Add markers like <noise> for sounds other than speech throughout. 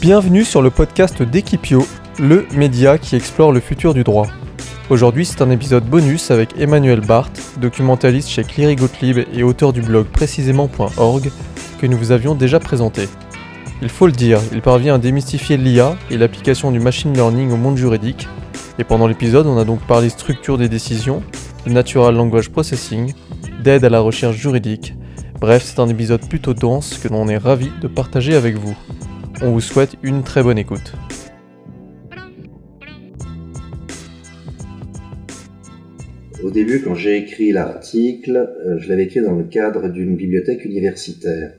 Bienvenue sur le podcast d'Equipio, le média qui explore le futur du droit. Aujourd'hui, c'est un épisode bonus avec Emmanuel Barthes, documentaliste chez Cleary Gottlieb et auteur du blog précisément.org, que nous vous avions déjà présenté. Il faut le dire, il parvient à démystifier l'IA et l'application du machine learning au monde juridique, et pendant l'épisode, on a donc parlé structure des décisions, de natural language processing, d'aide à la recherche juridique. Bref, c'est un épisode plutôt dense que l'on est ravi de partager avec vous. On vous souhaite une très bonne écoute. Au début, quand j'ai écrit l'article, euh, je l'avais écrit dans le cadre d'une bibliothèque universitaire.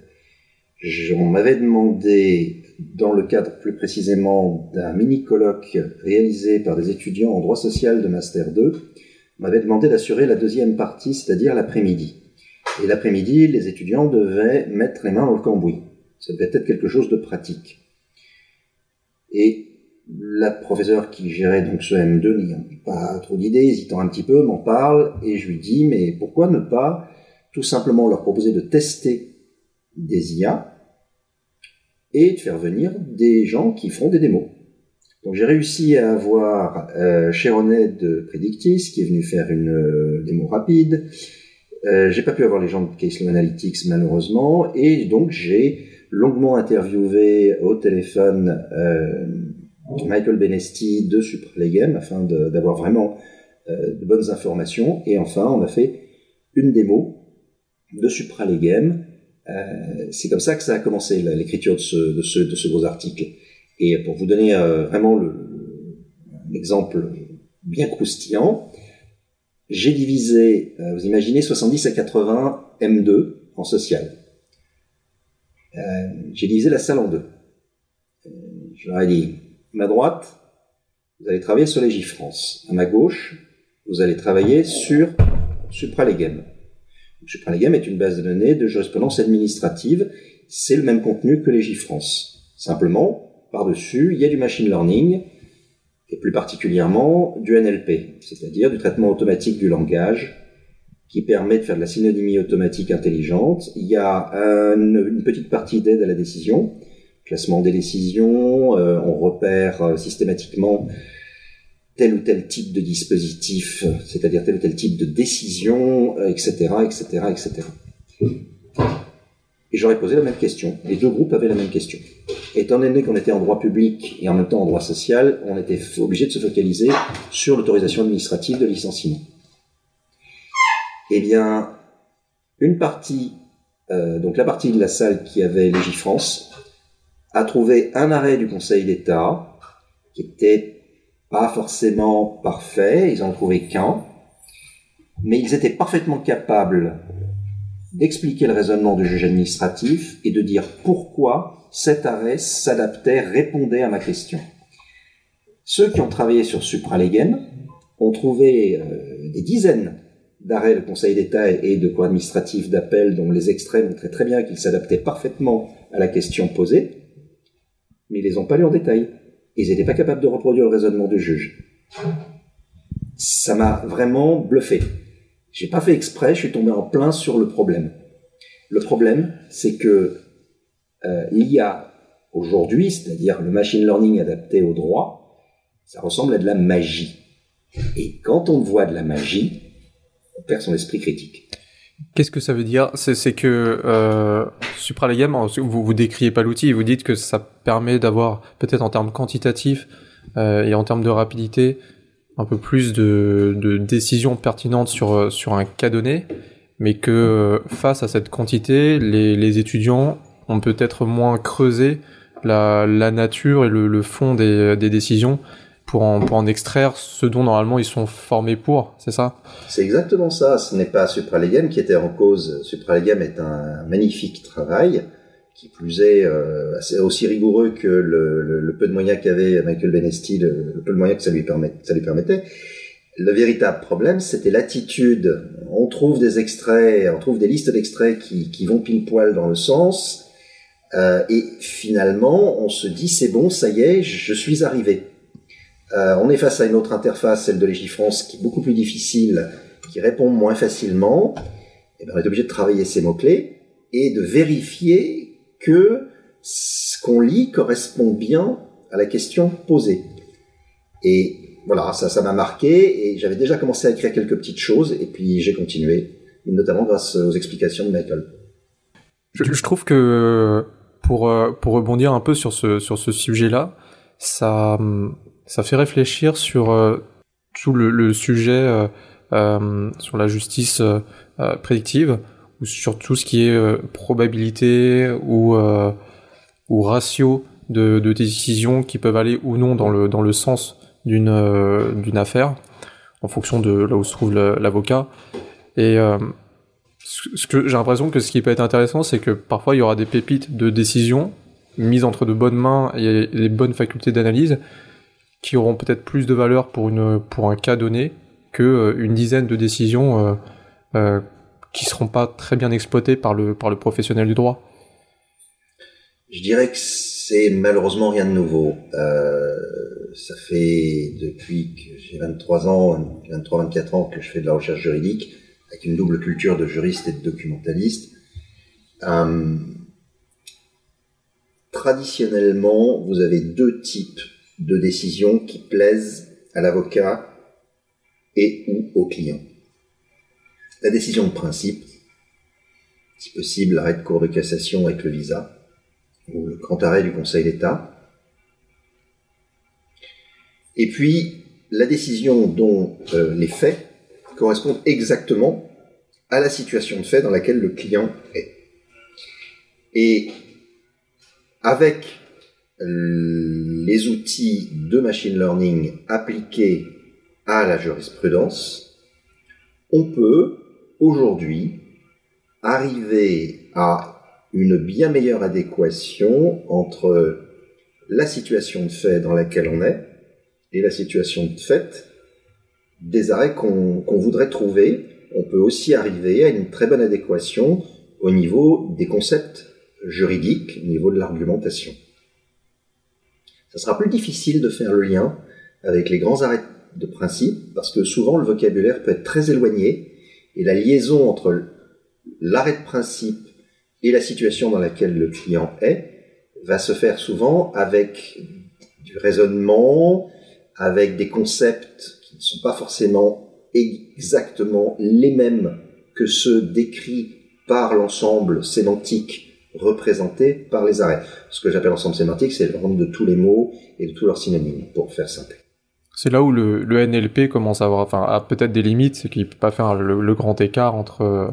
On m'avait demandé, dans le cadre plus précisément d'un mini-colloque réalisé par des étudiants en droit social de Master 2, on m'avait demandé d'assurer la deuxième partie, c'est-à-dire l'après-midi. Et l'après-midi, les étudiants devaient mettre les mains dans le cambouis. Ça devait être quelque chose de pratique. Et la professeure qui gérait donc ce M2 n'ayant pas trop d'idées, hésitant un petit peu, m'en parle et je lui dis mais pourquoi ne pas tout simplement leur proposer de tester des IA et de faire venir des gens qui font des démos. Donc j'ai réussi à avoir euh, de Predictis qui est venu faire une euh, démo rapide. Euh, j'ai pas pu avoir les gens de Case Analytics malheureusement et donc j'ai longuement interviewé au téléphone euh, Michael Benesti de Supralegem afin d'avoir vraiment euh, de bonnes informations. Et enfin, on a fait une démo de Supralegem. Euh, c'est comme ça que ça a commencé l'écriture de ce, de, ce, de ce, article. Et pour vous donner vraiment le, l'exemple bien croustillant, j'ai divisé, vous imaginez, 70 à 80 M2 en social. Euh, j'ai divisé la salle en deux. Euh, je leur ai dit, à ma droite, vous allez travailler sur Légifrance. À ma gauche, vous allez travailler sur Supralegem. Supralegem est une base de données de jurisprudence administrative. C'est le même contenu que Légifrance. Simplement, par-dessus, il y a du machine learning, et plus particulièrement du NLP, c'est-à-dire du traitement automatique du langage, qui permet de faire de la synonymie automatique intelligente. Il y a une petite partie d'aide à la décision, classement des décisions, euh, on repère euh, systématiquement tel ou tel type de dispositif, c'est-à-dire tel ou tel type de décision, etc., etc., etc. Et j'aurais posé la même question. Les deux groupes avaient la même question. Étant donné qu'on était en droit public et en même temps en droit social, on était obligé de se focaliser sur l'autorisation administrative de licenciement. Eh bien, une partie, euh, donc la partie de la salle qui avait Légifrance, a trouvé un arrêt du Conseil d'État qui était pas forcément parfait, ils en ont trouvé qu'un, mais ils étaient parfaitement capables d'expliquer le raisonnement du juge administratif et de dire pourquoi cet arrêt s'adaptait, répondait à ma question. Ceux qui ont travaillé sur Supralegem ont trouvé euh, des dizaines d'arrêt de Conseil d'État et de cours administratif d'appel dont les extraits montraient très bien qu'ils s'adaptaient parfaitement à la question posée, mais ils les ont pas lus en détail. Ils n'étaient pas capables de reproduire le raisonnement du juge. Ça m'a vraiment bluffé. J'ai pas fait exprès, je suis tombé en plein sur le problème. Le problème, c'est que euh, l'IA aujourd'hui, c'est-à-dire le machine learning adapté au droit, ça ressemble à de la magie. Et quand on voit de la magie, son esprit critique. Qu'est-ce que ça veut dire? C'est que euh, vous vous décriez pas l'outil, vous dites que ça permet d'avoir peut-être en termes quantitatifs euh, et en termes de rapidité un peu plus de, de décisions pertinentes sur sur un cas donné, mais que face à cette quantité, les, les étudiants ont peut-être moins creusé la, la nature et le, le fond des, des décisions pour en, extraire ce dont normalement ils sont formés pour, c'est ça? C'est exactement ça. Ce n'est pas Supralegem qui était en cause. Supralegem est un magnifique travail, qui plus est euh, aussi rigoureux que le, peu de moyens qu'avait Michael Benesti, le, peu de moyens que ça lui, permet, ça lui permettait. Le véritable problème, c'était l'attitude. On trouve des extraits, on trouve des listes d'extraits qui, qui vont pile poil dans le sens, euh, et finalement, on se dit c'est bon, ça y est, je suis arrivé. Euh, on est face à une autre interface, celle de Légifrance, qui est beaucoup plus difficile, qui répond moins facilement. Et eh bien, on est obligé de travailler ces mots-clés et de vérifier que ce qu'on lit correspond bien à la question posée. Et voilà, ça, ça m'a marqué et j'avais déjà commencé à écrire quelques petites choses et puis j'ai continué, notamment grâce aux explications de Michael. Je, trouve que pour, euh, pour rebondir un peu sur ce, sur ce sujet-là, ça, ça fait réfléchir sur euh, tout le, sujet euh, sur la justice prédictive ou sur tout ce qui est probabilité ou, ou ratio de, de décisions qui peuvent aller ou non dans le, dans le sens d'une euh, d'une affaire en fonction de là où se trouve l'avocat. Et euh, ce j'ai l'impression que ce qui peut être intéressant, c'est que parfois il y aura des pépites de décision mises entre de bonnes mains et les bonnes facultés d'analyse qui auront peut-être plus de valeur pour une pour un cas donné que euh, une dizaine de décisions euh, euh, qui seront pas très bien exploitées par le par le professionnel du droit. Je dirais que c'est malheureusement rien de nouveau. Ça fait depuis que j'ai 23 ans, 23-24 ans que je fais de la recherche juridique, avec une double culture de juriste et de documentaliste. Traditionnellement, vous avez deux types de décisions qui plaisent à l'avocat et ou au client. La décision de principe, si possible l'arrêt de cour de cassation avec le visa, ou le grand arrêt du Conseil d'État, et puis, la décision dont euh, les faits correspondent exactement à la situation de fait dans laquelle le client est. Et avec les outils de machine learning appliqués à la jurisprudence, on peut aujourd'hui arriver à une bien meilleure adéquation entre la situation de fait dans laquelle on est et la situation de fait des arrêts qu'on voudrait trouver. On peut aussi arriver à une très bonne adéquation au niveau des concepts juridiques, au niveau de l'argumentation. Ça sera plus difficile de faire le lien avec les grands arrêts de principe, parce que souvent le vocabulaire peut être très éloigné, et la liaison entre l'arrêt de principe et la situation dans laquelle le client est va se faire souvent avec du raisonnement, avec des concepts qui ne sont pas forcément exactement les mêmes que ceux décrits par l'ensemble sémantique représenté par les arrêts. Ce que j'appelle ensemble sémantique, c'est le de tous les mots et de tous leurs synonymes, pour faire simple. C'est là où le, NLP commence à avoir, enfin, a peut-être des limites, c'est qu'il peut pas faire le, grand écart entre. Euh,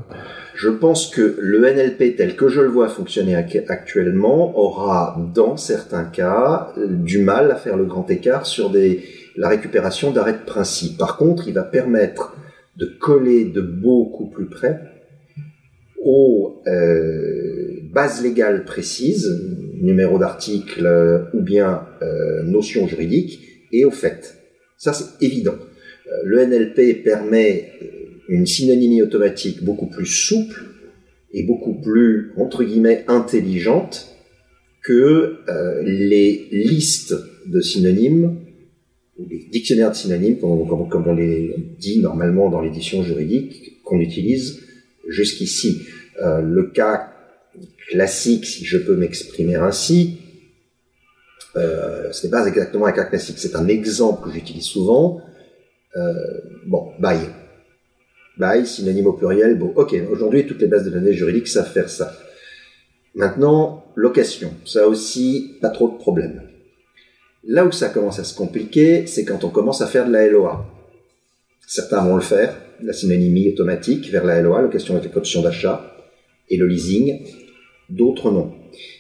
je pense que le NLP tel que je le vois fonctionner actuellement aura, dans certains cas, du mal à faire le grand écart sur des, la récupération d'arrêts de principe. Par contre, il va permettre de coller de beaucoup plus près aux euh, bases légales précises, numéro d'article euh, ou bien euh, notion juridique, et aux faits. Ça, c'est évident. Euh, le NLP permet une synonymie automatique beaucoup plus souple et beaucoup plus, entre guillemets, intelligente que les listes de synonymes ou les dictionnaires de synonymes, comme, on les dit normalement dans l'édition juridique, qu'on utilise jusqu'ici. Le cas classique, si je peux m'exprimer ainsi, euh, ce n'est pas exactement un cas classique, c'est un exemple que j'utilise souvent. Euh, bon, bail. Bail, synonyme au pluriel, bon, ok, aujourd'hui toutes les bases de données juridiques savent faire ça. Maintenant, location, ça aussi, pas trop de problèmes. Là où ça commence à se compliquer, c'est quand on commence à faire de la LOA. Certains vont le faire, la synonymie automatique vers la LOA, location avec caution d'achat, et le leasing, d'autres non.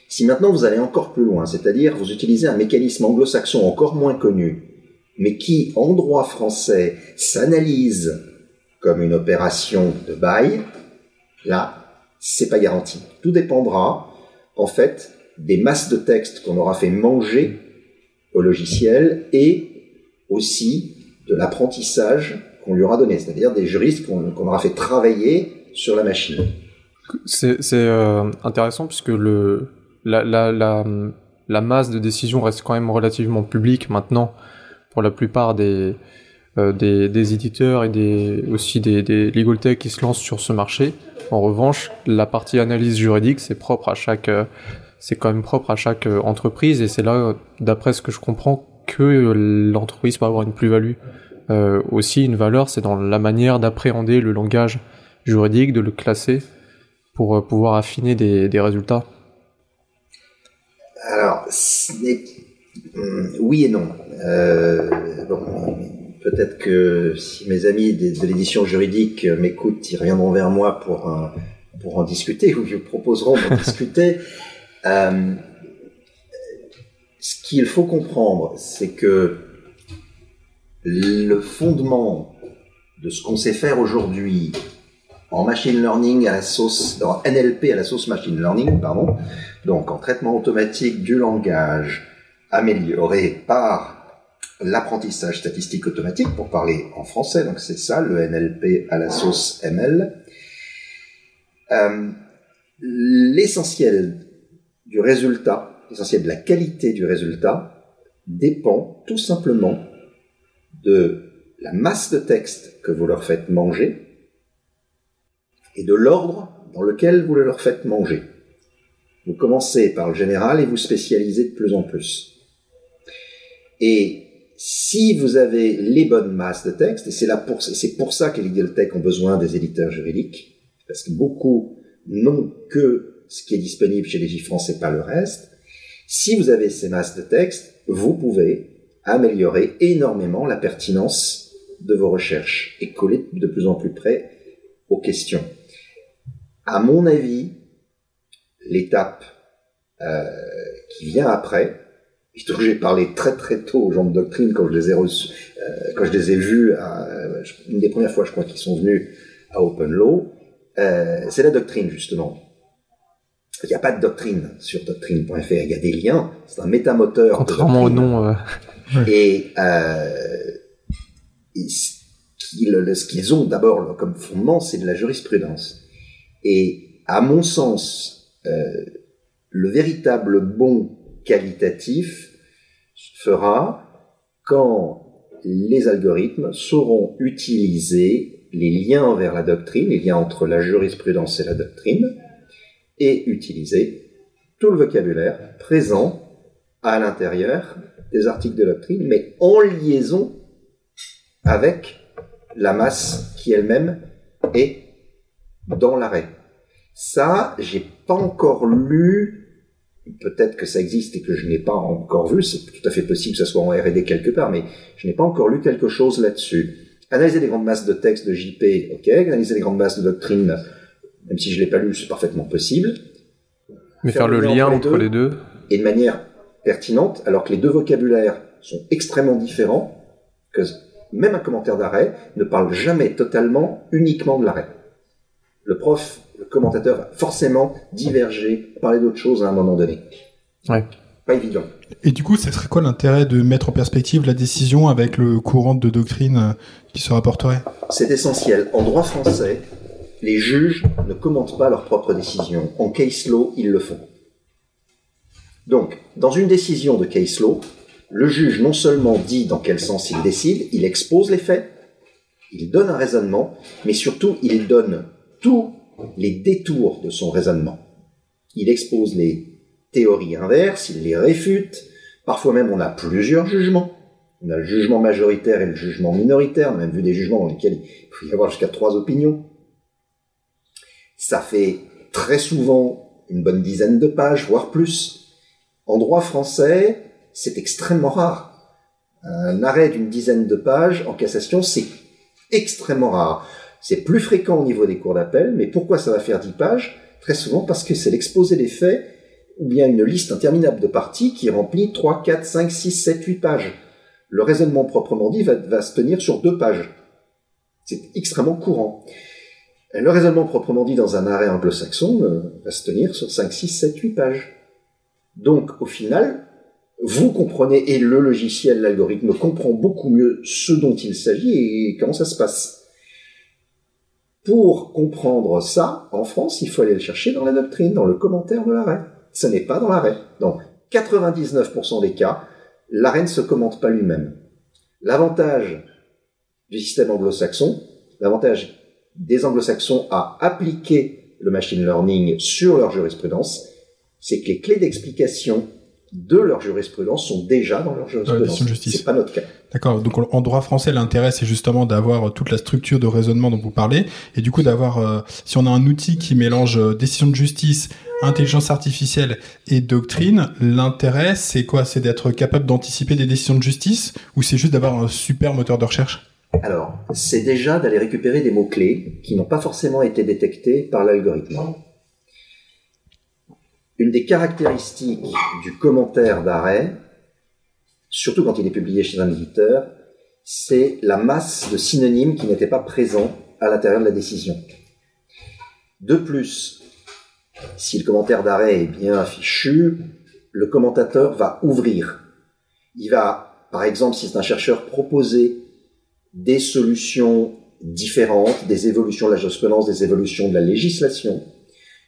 Si maintenant vous allez encore plus loin, c'est-à-dire vous utilisez un mécanisme anglo-saxon encore moins connu, mais qui, en droit français, s'analyse comme une opération de bail, là, c'est pas garanti. Tout dépendra, en fait, des masses de textes qu'on aura fait manger au logiciel et aussi de l'apprentissage qu'on lui aura donné, c'est-à-dire des juristes qu'on aura fait travailler sur la machine. C'est euh, intéressant puisque le, la, la, la, masse de décisions reste quand même relativement publique maintenant pour la plupart des, euh, des, des, éditeurs et des, aussi des, des legal tech qui se lancent sur ce marché. En revanche, la partie analyse juridique, c'est propre à chaque, euh, c'est quand même propre à chaque entreprise et c'est là, d'après ce que je comprends, que l'entreprise peut avoir une plus-value. aussi, une valeur, c'est dans la manière d'appréhender le langage juridique, de le classer pour pouvoir affiner des, des résultats. Alors, hum, oui et non. Euh, peut-être que si mes amis de, l'édition juridique m'écoutent, ils reviendront vers moi pour, pour en discuter ou ils proposeront d'en <laughs> discuter. Euh, ce qu'il faut comprendre, c'est que le fondement de ce qu'on sait faire aujourd'hui en machine learning à la sauce, en NLP à la sauce machine learning, pardon, donc en traitement automatique du langage amélioré par l'apprentissage statistique automatique, pour parler en français, donc c'est ça, le NLP à la sauce ML. Euh, l'essentiel du résultat, l'essentiel de la qualité du résultat, dépend tout simplement de la masse de texte que vous leur faites manger et de l'ordre dans lequel vous le leur faites manger. Vous commencez par le général et vous spécialisez de plus en plus. Et si vous avez les bonnes masses de texte, et c'est pour, pour ça que les tech ont besoin des éditeurs juridiques, parce que beaucoup n'ont que ce qui est disponible chez les GIFRANCE et pas le reste, si vous avez ces masses de texte, vous pouvez améliorer énormément la pertinence de vos recherches et coller de plus en plus près aux questions. À mon avis, l'étape euh, qui vient après, et dont j'ai parlé très très tôt aux gens de doctrine quand je les ai reçus, euh, quand je les ai vus, à, une des premières fois je crois qu'ils sont venus à Open Law, euh, c'est la doctrine justement. Il n'y a pas de doctrine sur doctrine.fr, il y a des liens, c'est un métamoteur. Contrairement au nom. Et, et ce qu'ils ont d'abord comme fondement, c'est de la jurisprudence. Et à mon sens, euh, le véritable bon qualitatif fera quand les algorithmes sauront utiliser les liens vers la doctrine, les liens entre la jurisprudence et la doctrine, et utiliser tout le vocabulaire présent à l'intérieur des articles de doctrine, mais en liaison avec la masse qui elle-même est dans l'arrêt. Ça, j'ai pas encore lu, peut-être que ça existe et que je n'ai pas encore vu, c'est tout à fait possible que ça soit en R&D quelque part, mais je n'ai pas encore lu quelque chose là-dessus. Analyser les grandes masses de texte de JP, ok, analyser les grandes masses de doctrine, même si je l'ai pas lu, c'est parfaitement possible. Mais faire, le lien entre, les, deux, Et de manière pertinente, alors que les deux vocabulaires sont extrêmement différents, que même un commentaire d'arrêt ne parle jamais totalement uniquement de l'arrêt. Le prof le commentateur va forcément diverger, parler d'autre chose à un moment donné. Ouais. Pas évident. Et du coup, ce serait quoi l'intérêt de mettre en perspective la décision avec le courant de doctrine euh, qui se rapporterait? C'est essentiel. En droit français, les juges ne commentent pas leurs propres décisions. En case law, ils le font. Donc, dans une décision de case law, le juge non seulement dit dans quel sens il décide, il expose les faits, il donne un raisonnement, mais surtout il donne tout les détours de son raisonnement. Il expose les théories inverses, il les réfute, parfois même on a plusieurs jugements. On a le jugement majoritaire et le jugement minoritaire, on a même vu des jugements dans lesquels il faut y avoir jusqu'à trois opinions. Ça fait très souvent une bonne dizaine de pages, voire plus. En droit français, c'est extrêmement rare. Un arrêt d'une dizaine de pages en cassation, c'est extrêmement rare. C'est plus fréquent au niveau des cours d'appel, mais pourquoi ça va faire 10 pages Très souvent parce que c'est l'exposé des faits ou bien une liste interminable de parties qui remplit 3, 4, 5, 6, 7, 8 pages. Le raisonnement proprement dit va, se tenir sur deux pages. C'est extrêmement courant. Le raisonnement proprement dit dans un arrêt anglo-saxon euh, va se tenir sur 5, 6, 7, 8 pages. Donc, au final, vous comprenez, et le logiciel, l'algorithme comprend beaucoup mieux ce dont il s'agit et comment ça se passe. Pour comprendre ça, en France, il faut aller le chercher dans la doctrine, dans le commentaire de l'arrêt. Ce n'est pas dans l'arrêt. Dans 99% des cas, l'arrêt ne se commente pas lui-même. L'avantage du système anglo-saxon, l'avantage des anglo-saxons à appliquer le machine learning sur leur jurisprudence, c'est que les clés d'explication de leur jurisprudence sont déjà dans leur jurisprudence. C'est pas notre cas. D'accord. Donc en droit français, l'intérêt c'est justement d'avoir toute la structure de raisonnement dont vous parlez, et du coup d'avoir, euh, si on a un outil qui mélange euh, décision de justice, intelligence artificielle et doctrine, l'intérêt c'est quoi? C'est d'être capable d'anticiper des décisions de justice, ou c'est juste d'avoir un super moteur de recherche? Alors, c'est déjà d'aller récupérer des mots clés qui n'ont pas forcément été détectés par l'algorithme. Une des caractéristiques du commentaire d'arrêt, surtout quand il est publié chez un éditeur, c'est la masse de synonymes qui n'étaient pas présents à l'intérieur de la décision. De plus, si le commentaire d'arrêt est bien fichu, le commentateur va ouvrir. Il va, par exemple, si c'est un chercheur, proposer des solutions différentes, des évolutions de la jurisprudence, des évolutions de la législation.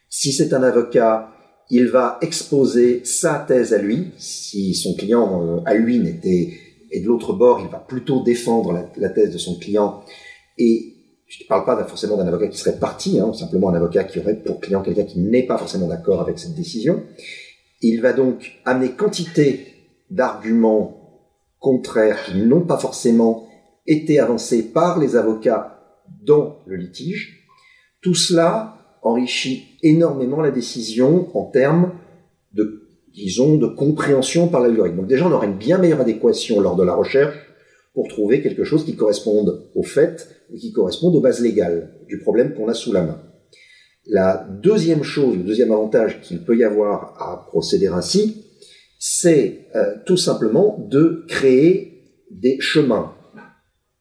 Si c'est un avocat, il va exposer sa thèse à lui. Si son client euh, à lui n'était et de l'autre bord, il va plutôt défendre la, thèse de son client. Et je ne parle pas forcément d'un avocat qui serait parti, hein, simplement un avocat qui aurait pour client quelqu'un qui n'est pas forcément d'accord avec cette décision. Il va donc amener quantité d'arguments contraires qui n'ont pas forcément été avancés par les avocats dans le litige. Tout cela enrichit énormément la décision en termes de, disons, de compréhension par l'algorithme. Donc déjà, on aura une bien meilleure adéquation lors de la recherche pour trouver quelque chose qui corresponde au fait et qui corresponde aux bases légales du problème qu'on a sous la main. La deuxième chose, le deuxième avantage qu'il peut y avoir à procéder ainsi, c'est euh, tout simplement de créer des chemins.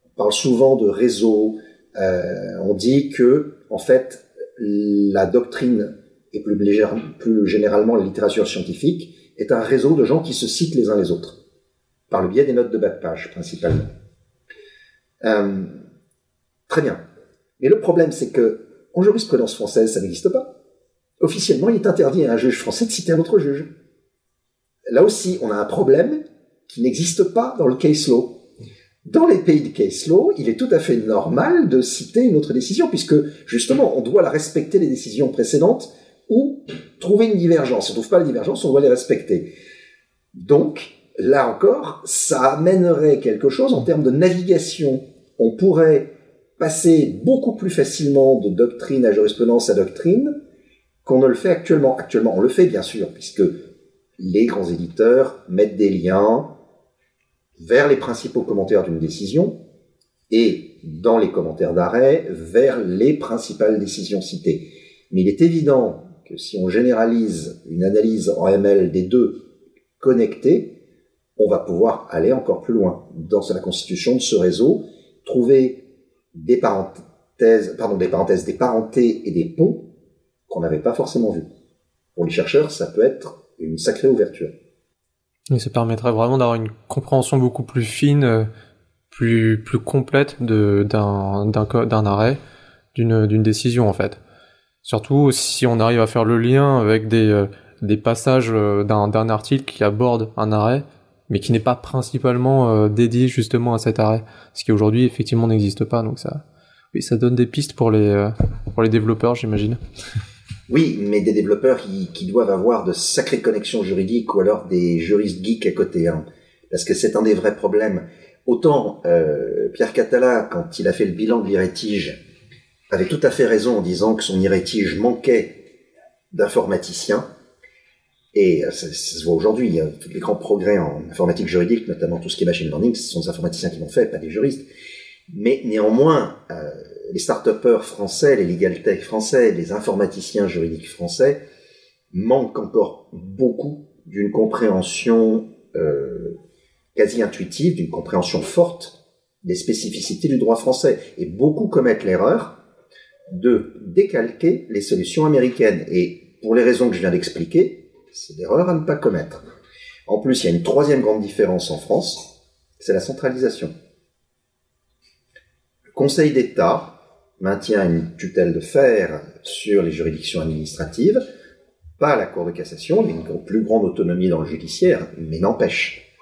On parle souvent de réseaux, euh, on dit que, en fait, la doctrine et plus, généralement la littérature scientifique est un réseau de gens qui se citent les uns les autres, par le biais des notes de bas principalement. Euh, très bien. Mais le problème, c'est que en jurisprudence française, ça n'existe pas. Officiellement, il est interdit à un juge français de citer un autre juge. Là aussi, on a un problème qui n'existe pas dans le case law. Dans les pays de case law, il est tout à fait normal de citer une autre décision, puisque justement, on doit la respecter les décisions précédentes ou trouver une divergence. Si on ne trouve pas la divergence, on doit les respecter. Donc, là encore, ça amènerait quelque chose en termes de navigation. On pourrait passer beaucoup plus facilement de doctrine à jurisprudence à doctrine qu'on ne le fait actuellement. Actuellement, on le fait bien sûr, puisque les grands éditeurs mettent des liens, vers les principaux commentaires d'une décision et dans les commentaires d'arrêt vers les principales décisions citées. Mais il est évident que si on généralise une analyse en ML des deux connectés, on va pouvoir aller encore plus loin dans la constitution de ce réseau, trouver des parenthèses, des parenthèses, des parentés et des ponts qu'on n'avait pas forcément vus. Pour les chercheurs, ça peut être une sacrée ouverture. Et ça permettrait vraiment d'avoir une compréhension beaucoup plus fine, euh, plus plus complète d'un arrêt, d'une décision en fait. Surtout si on arrive à faire le lien avec des euh, des passages euh, d'un d'un article qui aborde un arrêt, mais qui n'est pas principalement dédié justement à cet arrêt, ce qui aujourd'hui effectivement n'existe pas. Donc ça, oui, ça donne des pistes pour les pour les développeurs, j'imagine. <laughs> Oui, mais des développeurs qui, doivent avoir de sacrées connexions juridiques ou alors des juristes geeks à côté, hein, parce que c'est un des vrais problèmes. Autant euh, Pierre Catala, quand il a fait le bilan de l'irrétige, avait tout à fait raison en disant que son irrétige manquait d'informaticiens, et euh, ça, se voit aujourd'hui, hein, tous les grands progrès en informatique juridique, notamment tout ce qui est machine learning, ce sont des informaticiens qui l'ont fait, pas des juristes. Mais néanmoins, euh, les start français, les legal tech français, les informaticiens juridiques français manquent encore beaucoup d'une compréhension euh, quasi intuitive, d'une compréhension forte des spécificités du droit français. Et beaucoup commettent l'erreur de décalquer les solutions américaines. Et pour les raisons que je viens d'expliquer, c'est l'erreur à ne pas commettre. En plus, il y a une troisième grande différence en France, c'est la centralisation. Le Conseil d'État maintient une tutelle de fer sur les juridictions administratives, pas la Cour de cassation, a une plus grande autonomie dans le judiciaire, mais n'empêche.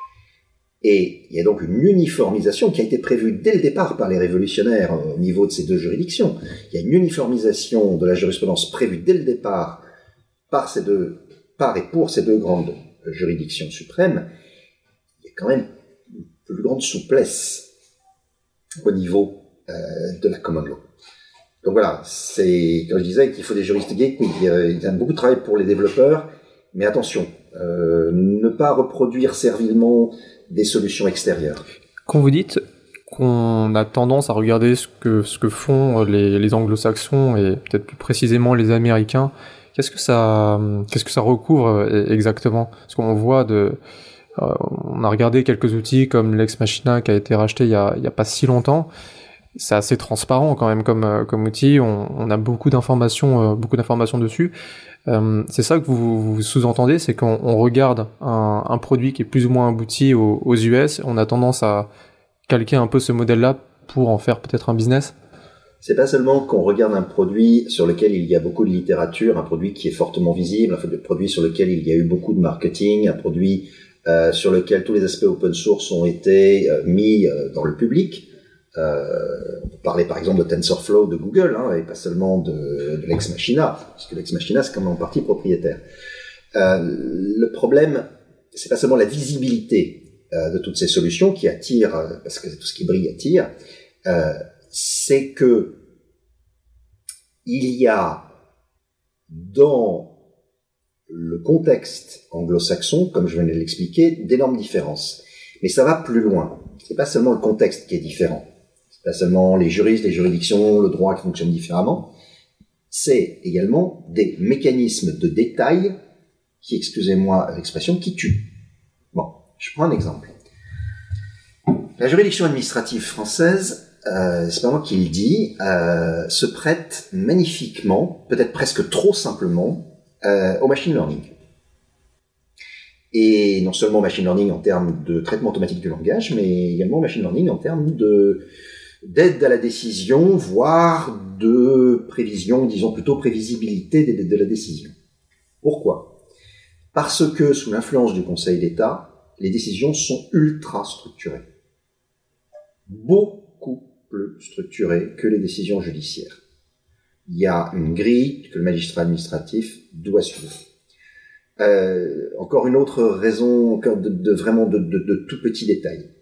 Et il y a donc une uniformisation qui a été prévue dès le départ par les révolutionnaires au niveau de ces deux juridictions. Il y a une uniformisation de la jurisprudence prévue dès le départ par ces deux par et pour ces deux grandes juridictions suprêmes, il y a quand même une plus grande souplesse au niveau euh, de la common law. Donc voilà, c'est, comme je disais, qu'il faut des juristes oui, il y a beaucoup de travail pour les développeurs, mais attention, euh, ne pas reproduire servilement des solutions extérieures. Quand vous dites qu'on a tendance à regarder ce que, ce que font les, anglo-saxons et peut-être plus précisément les américains, qu'est-ce que ça, qu'est-ce que ça recouvre euh, exactement? Parce qu'on voit euh, on a regardé quelques outils comme Lex Machina qui a été racheté il y il y a pas si longtemps. C'est assez transparent quand même comme, euh, comme outil. On, a beaucoup d'informations, beaucoup d'informations dessus. Euh, c'est ça que vous, sous-entendez, c'est qu'on regarde un, produit qui est plus ou moins abouti aux, US, on a tendance à calquer un peu ce modèle-là pour en faire peut-être un business c'est pas seulement qu'on regarde un produit sur lequel il y a beaucoup de littérature, un produit qui est fortement visible, un produit sur lequel il y a eu beaucoup de marketing, un produit euh, sur lequel tous les aspects open source ont été euh, mis euh, dans le public. Euh, on parler par exemple de TensorFlow de Google, hein, et pas seulement de, de Lex Machina, parce que Lex Machina c'est quand même en partie propriétaire. Euh, le problème, c'est pas seulement la visibilité euh, de toutes ces solutions qui attirent, euh, parce que tout ce qui brille attire, euh, c'est que il y a dans le contexte anglo-saxon, comme je venais de l'expliquer, d'énormes différences. Mais ça va plus loin. C'est pas seulement le contexte qui est différent pas seulement les juristes, les juridictions, le droit qui fonctionne différemment, c'est également des mécanismes de détail qui, excusez-moi l'expression, qui tuent. Bon, je prends un exemple. La juridiction administrative française, euh, c'est pas moi qui le dis, euh, se prête magnifiquement, peut-être presque trop simplement, euh, au machine learning. Et non seulement machine learning en termes de traitement automatique du langage, mais également machine learning en termes de d'aide à la décision, voire de prévision, disons plutôt prévisibilité de, la décision. Pourquoi? Parce que sous l'influence du Conseil d'État, les décisions sont ultra structurées. Beaucoup plus structurées que les décisions judiciaires. Il y a une grille que le magistrat administratif doit suivre. Euh, encore une autre raison de, de vraiment de, de tout petits détails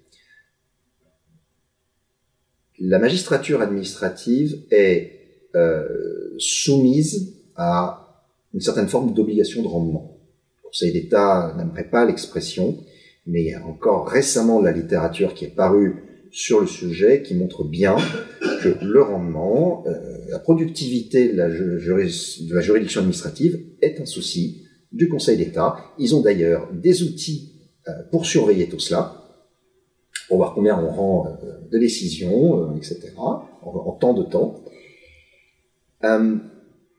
la magistrature administrative est euh, soumise à une certaine forme d'obligation de rendement. Le Conseil d'État n'aimerait pas l'expression, mais il y a encore récemment la littérature qui est parue sur le sujet qui montre bien que le rendement, euh, la productivité de la, juridiction administrative est un souci du Conseil d'État. Ils ont d'ailleurs des outils euh, pour surveiller tout cela pour voir combien on rend euh, de décisions, euh, etc., en, temps de temps. Euh,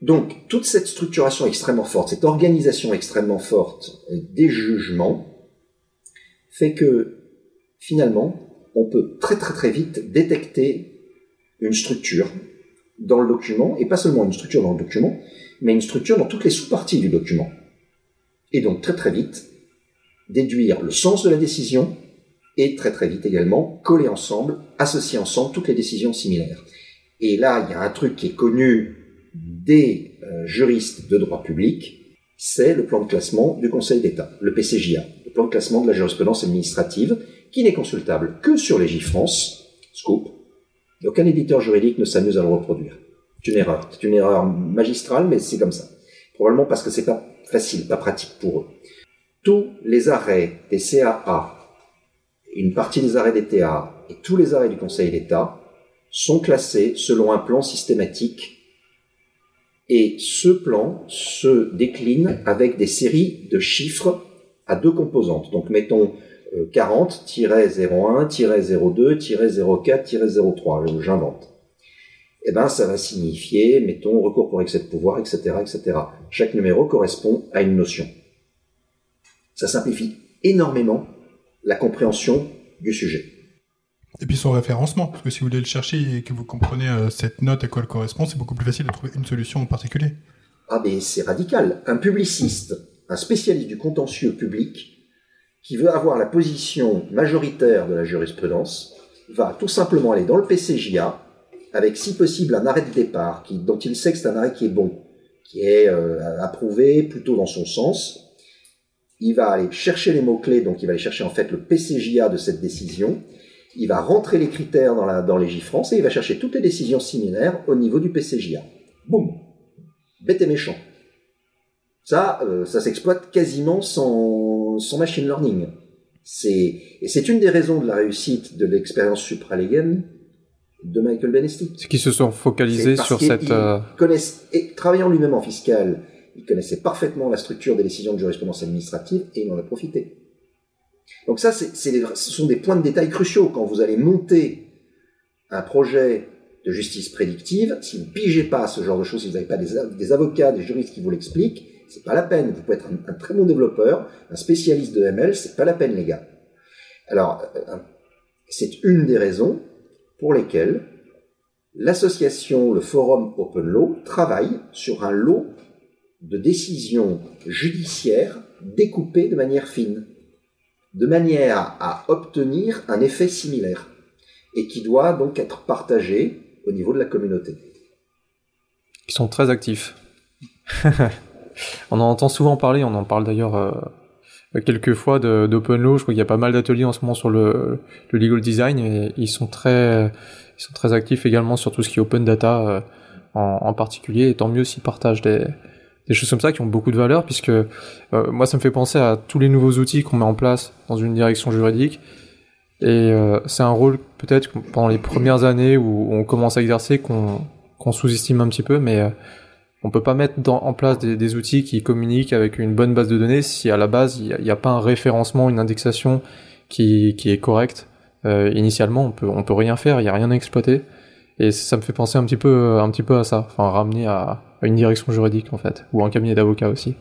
donc, toute cette structuration extrêmement forte, cette organisation extrêmement forte des jugements, fait que, finalement, on peut très très très vite détecter une structure dans le document, et pas seulement une structure dans le document, mais une structure dans toutes les sous-parties du document. Et donc très très vite, déduire le sens de la décision et très très vite également coller ensemble, associer ensemble toutes les décisions similaires. Et là, il y a un truc qui est connu des euh, juristes de droit public, c'est le plan de classement du Conseil d'État, le PCJA, le plan de classement de la jurisprudence administrative, qui n'est consultable que sur les France, scoop. Et aucun éditeur juridique ne s'amuse à le reproduire. C'est une erreur. C'est une erreur magistrale, mais c'est comme ça. Probablement parce que c'est pas facile, pas pratique pour eux. Tous les arrêts des CAA une partie des arrêts d'ETA et tous les arrêts du Conseil d'État sont classés selon un plan systématique et ce plan se décline avec des séries de chiffres à deux composantes. Donc mettons 40-01-02-04-03, j'invente. Eh ben, ça va signifier, mettons, recours pour excès de pouvoir, etc., etc. Chaque numéro correspond à une notion. Ça simplifie énormément la compréhension du sujet. Et puis son référencement, parce que si vous voulez le chercher et que vous comprenez euh, cette note à quoi elle correspond, c'est beaucoup plus facile de trouver une solution en particulier. Ah mais c'est radical. Un publiciste, un spécialiste du contentieux public, qui veut avoir la position majoritaire de la jurisprudence, va tout simplement aller dans le PCJA, avec si possible un arrêt de départ, qui, dont il sait que c'est un arrêt qui est bon, qui est euh, approuvé plutôt dans son sens, il va aller chercher les mots-clés, donc il va aller chercher en fait le PCJA de cette décision, il va rentrer les critères dans, la, dans les JFrance et il va chercher toutes les décisions similaires au niveau du PCJA. Boum Bête et méchant. Ça, euh, ça s'exploite quasiment sans, sans machine learning. C'est, et c'est une des raisons de la réussite de l'expérience supralégale de Michael Benesti. C'est qu'ils se sont focalisés sur cette... Euh... Connaissent, et travaillant lui-même en fiscal, il connaissait parfaitement la structure des décisions de jurisprudence administrative et il en a profité. Donc ça, ce sont des points de détail cruciaux quand vous allez monter un projet de justice prédictive. Si vous pigez pas ce genre de choses, si vous n'avez pas des, des, avocats, des juristes qui vous l'expliquent, c'est pas la peine. Vous pouvez être un, un, très bon développeur, un spécialiste de ML, c'est pas la peine, les gars. Alors, euh, c'est une des raisons pour lesquelles l'association, le forum Open Law, travaille sur un lot de décisions judiciaires découpées de manière fine, de manière à obtenir un effet similaire, et qui doit donc être partagé au niveau de la communauté. Ils sont très actifs. <laughs> on en entend souvent parler, on en parle d'ailleurs euh, quelques fois d'Open Law. Je crois qu'il y a pas mal d'ateliers en ce moment sur le, le, legal design et ils sont très, ils sont très actifs également sur tout ce qui est open data euh, en, particulier. Et tant mieux s'ils partagent des, des choses comme ça qui ont beaucoup de valeur puisque euh, moi ça me fait penser à tous les nouveaux outils qu'on met en place dans une direction juridique et euh, c'est un rôle peut-être pendant les premières années où on commence à exercer qu'on qu'on sous-estime un petit peu mais euh, on peut pas mettre dans, en place des, des, outils qui communiquent avec une bonne base de données si à la base il n'y a, a, pas un référencement, une indexation qui, qui est correcte. Euh, initialement, on peut on peut rien faire, il y a rien à exploiter. Et ça me fait penser un petit peu un petit peu à ça, enfin ramener à une direction juridique en fait, ou un cabinet d'avocats aussi.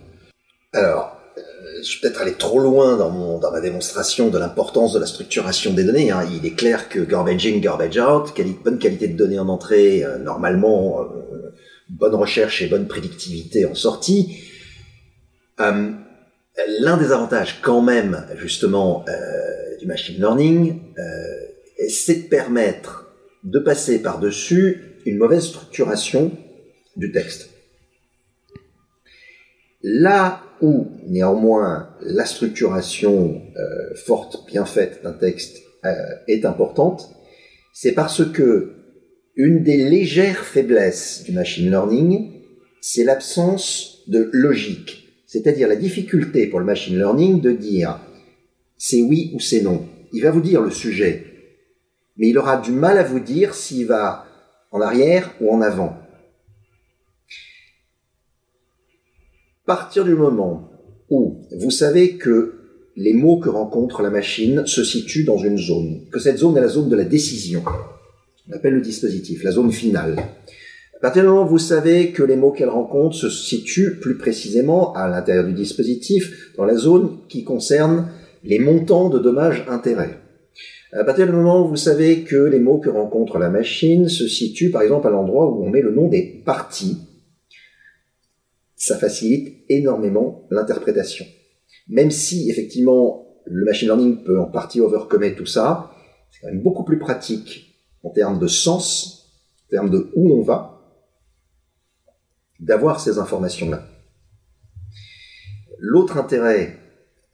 Alors, euh, je vais peut-être aller trop loin dans, ma démonstration de l'importance de la structuration des données. Hein. Il est clair que garbage in, garbage out, bonne qualité de données en entrée, euh, normalement, euh, bonne recherche et bonne prédictivité en sortie. L'un des avantages quand même, justement, du machine learning, c'est de permettre de passer par-dessus une mauvaise structuration du texte. Là où, néanmoins, la structuration euh, forte, bien faite d'un texte euh, est importante, c'est parce que une des légères faiblesses du machine learning, c'est l'absence de logique. C'est-à-dire la difficulté pour le machine learning de dire c'est oui ou c'est non. Il va vous dire le sujet, mais il aura du mal à vous dire s'il va en arrière ou en avant. Partir du moment où vous savez que les mots que rencontre la machine se situent dans une zone, que cette zone est la zone de la décision, on appelle le dispositif, la zone finale. À partir du moment où vous savez que les mots qu'elle rencontre se situent plus précisément à l'intérieur du dispositif, dans la zone qui concerne les montants de dommages-intérêts. À partir du moment où vous savez que les mots que rencontre la machine se situent par exemple à l'endroit où on met le nom des parties, ça facilite énormément l'interprétation. Même si, effectivement, le machine learning peut en partie overcomer tout ça, c'est quand même beaucoup plus pratique en termes de sens, en termes de où on va, d'avoir ces informations-là. L'autre intérêt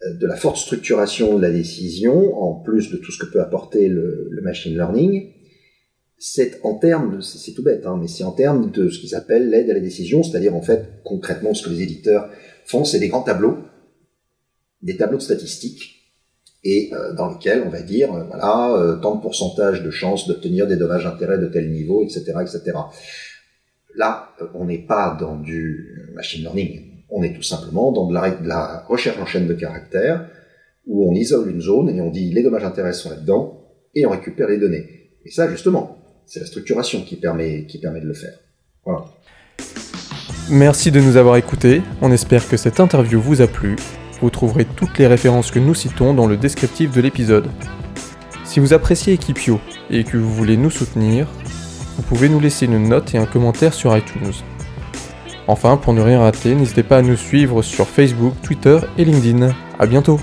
euh, de la forte structuration de la décision, en plus de tout ce que peut apporter le, le machine learning, c'est en termes, c'est tout bête, hein, mais c'est en termes de ce qu'ils appellent l'aide à la décision, c'est-à-dire en fait concrètement ce que les éditeurs font, c'est des grands tableaux, des tableaux de statistiques, et euh, dans lesquels on va dire euh, voilà euh, tant de pourcentage de chances d'obtenir des dommages intérêts de tel niveau, etc., etc. Là, on n'est pas dans du machine learning, on est tout simplement dans de la, de la recherche en chaîne de caractères où on isole une zone et on dit les dommages intérêts sont là-dedans et on récupère les données. Et ça, justement, c'est la structuration qui permet, de le faire. Voilà. Merci de nous avoir écoutés. On espère que cette interview vous a plu. Vous trouverez toutes les références que nous citons dans le descriptif de l'épisode. Si vous appréciez Equipio et que vous voulez nous soutenir, vous pouvez nous laisser une note et un commentaire sur iTunes. Enfin, pour ne rien rater, n'hésitez pas à nous suivre sur Facebook, Twitter et LinkedIn. À bientôt!